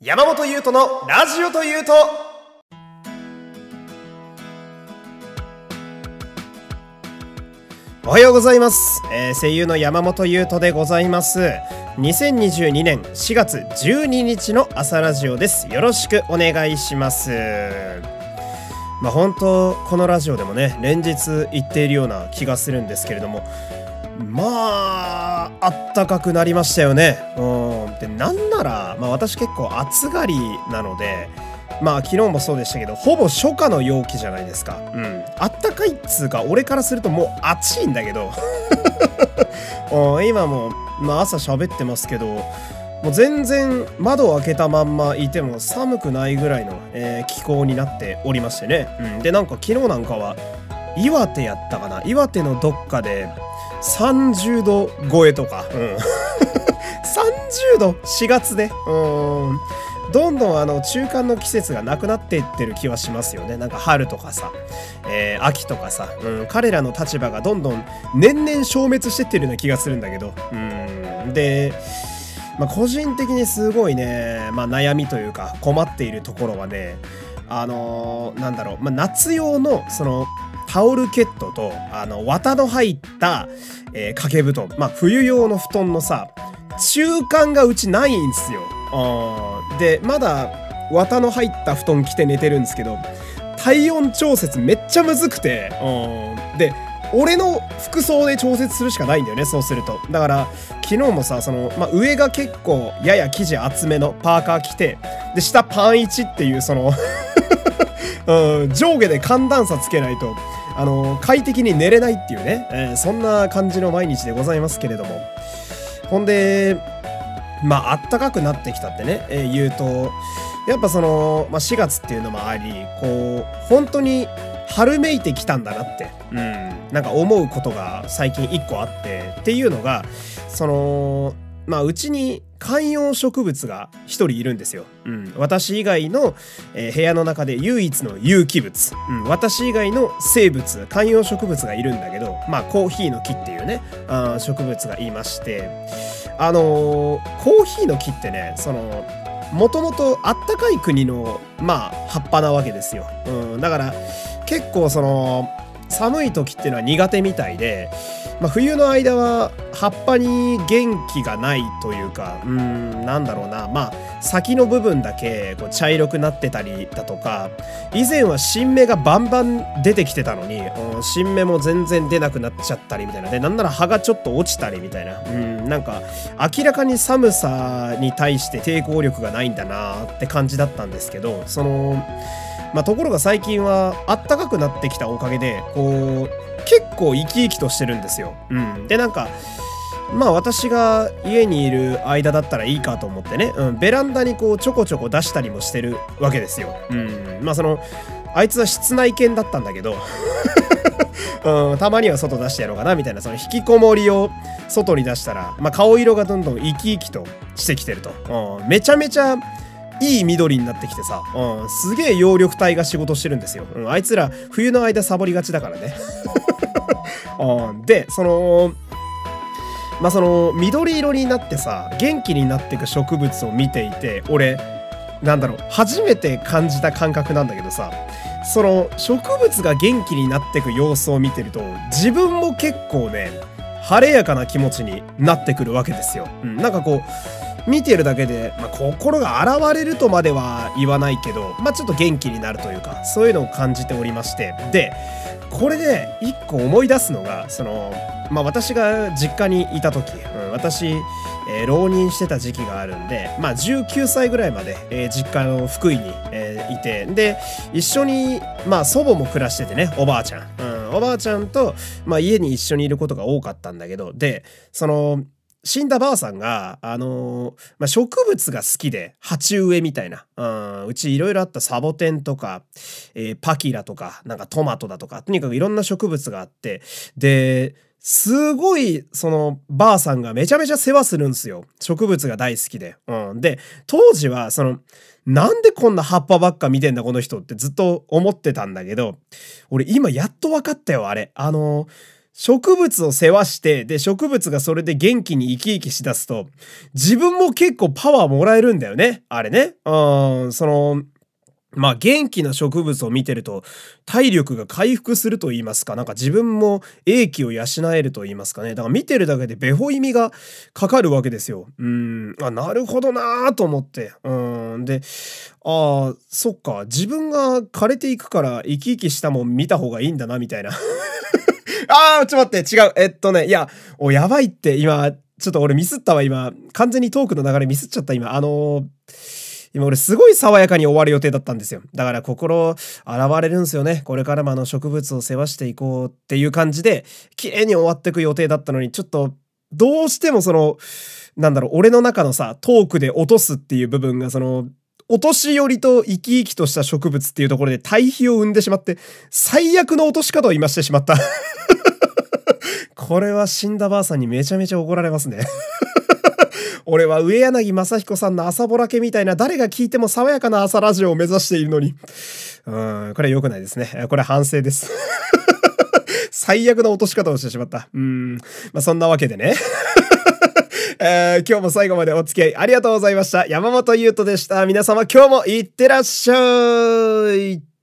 山本優斗のラジオというと。おはようございます、えー声優の山本優斗でございます。2022年4月12日の朝ラジオです。よろしくお願いします。まあ本当このラジオでもね連日言っているような気がするんですけれども。まああったかくなりましたよね。うんでなんなら、まあ、私結構暑がりなのでまあ昨日もそうでしたけどほぼ初夏の陽気じゃないですか。うん。あったかいっつうか俺からするともう暑いんだけど。今も、まあ、朝喋ってますけどもう全然窓を開けたまんまいても寒くないぐらいの、えー気候になっておりましてね、うん、でなんか昨日なんかは岩手やったかな。岩手のどっかで30度超えとか、うん、30 度4月でうん。どんどんあの中間の季節がなくなっていってる気はしますよね。なんか春とかさ、えー秋とかさ、うん、彼らの立場がどんどん年々消滅してってるような気がするんだけど。うん。でまあ、個人的にすごいね、まあ、悩みというか困っているところはねあのーなんだろう、まあ、夏用のそのタオルケットとあの綿の入った、えー掛け布団、まあ、冬用の布団のさ中間がうちないんですよ。あでまだ綿の入った布団着て寝てるんですけど体温調節めっちゃむずくてで俺の服装で調節するしかないんだよねそうすると。だから昨日もさその、まあ、上が結構やや生地厚めのパーカー着てで下パン1っていうその うん上下で寒暖差つけないとあの快適に寝れないっていうね、えーそんな感じの毎日でございますけれども。ほんでまああったかくなってきたってね、えー言うとやっぱその、まあ、4月っていうのもありこう本当に春めいてきたんだなって、うん、なんか思うことが最近一個あってっていうのがそのまあうちに観葉植物が一人いるんですよ、うん、私以外の、えー部屋の中で唯一の有機物、うん、私以外の生物観葉植物がいるんだけどまあコーヒーの木っていうねあー植物がいまして。あのーコーヒーの木ってねそのもともとあったかい国のまあ葉っぱなわけですよ、うん、だから結構その寒い時っていうのは苦手みたいで、まあ、冬の間は葉っぱに元気がないというかうんなんだろうな。まあ先の部分だけこう茶色くなってたりだとか以前は新芽がバンバン出てきてたのに、新芽も全然出なくなっちゃったりみたいな。でなんなら葉がちょっと落ちたりみたいな。うんなんか明らかに寒さに対して抵抗力がないんだなって感じだったんですけどそのまあところが最近はあったかくなってきたおかげでこう結構生き生きとしてるんですよ。うん、でなんかまあ私が家にいる間だったらいいかと思ってね、うん、ベランダにこうちょこちょこ出したりもしてるわけですよ。うん、まあそのあいつは室内犬だったんだけど、うん、たまには外出してやろうかなみたいな。その引きこもりを外に出したら、まあ、顔色がどんどん生き生きとしてきてると、うん、めちゃめちゃいい緑になってきてさ、うん、すげえ葉緑体が仕事してるんですよ、うん、あいつら冬の間サボりがちだからね、うん、でそのまあその緑色になってさ元気になっていく植物を見ていて俺なんだろう初めて感じた感覚なんだけどさその植物が元気になっていく様子を見てると自分も結構ね晴れやかな気持ちになってくるわけですよ。うん、なんかこう見てるだけで、まあ、心が洗われるとまでは言わないけど、まあ、ちょっと元気になるというかそういうのを感じておりまして。でこれで一個思い出すのがその、まあ、私が実家にいた時、うん、私、えー浪人してた時期があるんで、まあ、19歳ぐらいまで、えー実家の福井に、えーいてで一緒に、まあ、祖母も暮らしててねおばあちゃん、うん、おばあちゃんと、まあ、家に一緒にいることが多かったんだけどでその死んだばあさんが、あのーまあ、植物が好きで鉢植えみたいな、うん、うちいろいろあったサボテンとか、えーパキラとかなんかトマトだとかとにかくいろんな植物があってですごいそのばあさんがめちゃめちゃ世話するんですよ植物が大好きで。うん、で当時はそのなんでこんな葉っぱばっか見てんだこの人ってずっと思ってたんだけど俺今やっと分かったよあれ。あの植物を世話して、で、植物がそれで元気に生き生きしだすと、自分も結構パワーもらえるんだよね。あれね。うん、その、まあ元気な植物を見てると体力が回復すると言いますか、なんか自分も英気を養えると言いますかね。だから見てるだけでベホ意味がかかるわけですよ。うん、あ、なるほどなーと思って。うん、で、ああ、そっか、自分が枯れていくから生き生きしたもん見た方がいいんだな、みたいな。ああ、ちょっと待って、違う。えっとね、いや、お、やばいって、今、ちょっと俺ミスったわ、今。完全にトークの流れミスっちゃった、今。あのー今俺すごい爽やかに終わる予定だったんですよ。だから心洗われるんですよね。これからもあの植物を世話していこうっていう感じで、綺麗に終わっていく予定だったのに、ちょっとどうしてもその、なんだろう、俺の中のさ、トークで落とすっていう部分がその、お年寄りと生き生きとした植物っていうところで対比を生んでしまって、最悪の落とし方を今してしまった。これは死んだばあさんにめちゃめちゃ怒られますね俺は上柳正彦さんの朝ぼらけみたいな誰が聞いても爽やかな朝ラジオを目指しているのに。うん、これ良くないですね。これ反省です。最悪な落とし方をしてしまった。うん。まあ、そんなわけでね。えー、今日も最後までお付き合いありがとうございました。山本優斗でした。皆様今日もいってらっしゃい。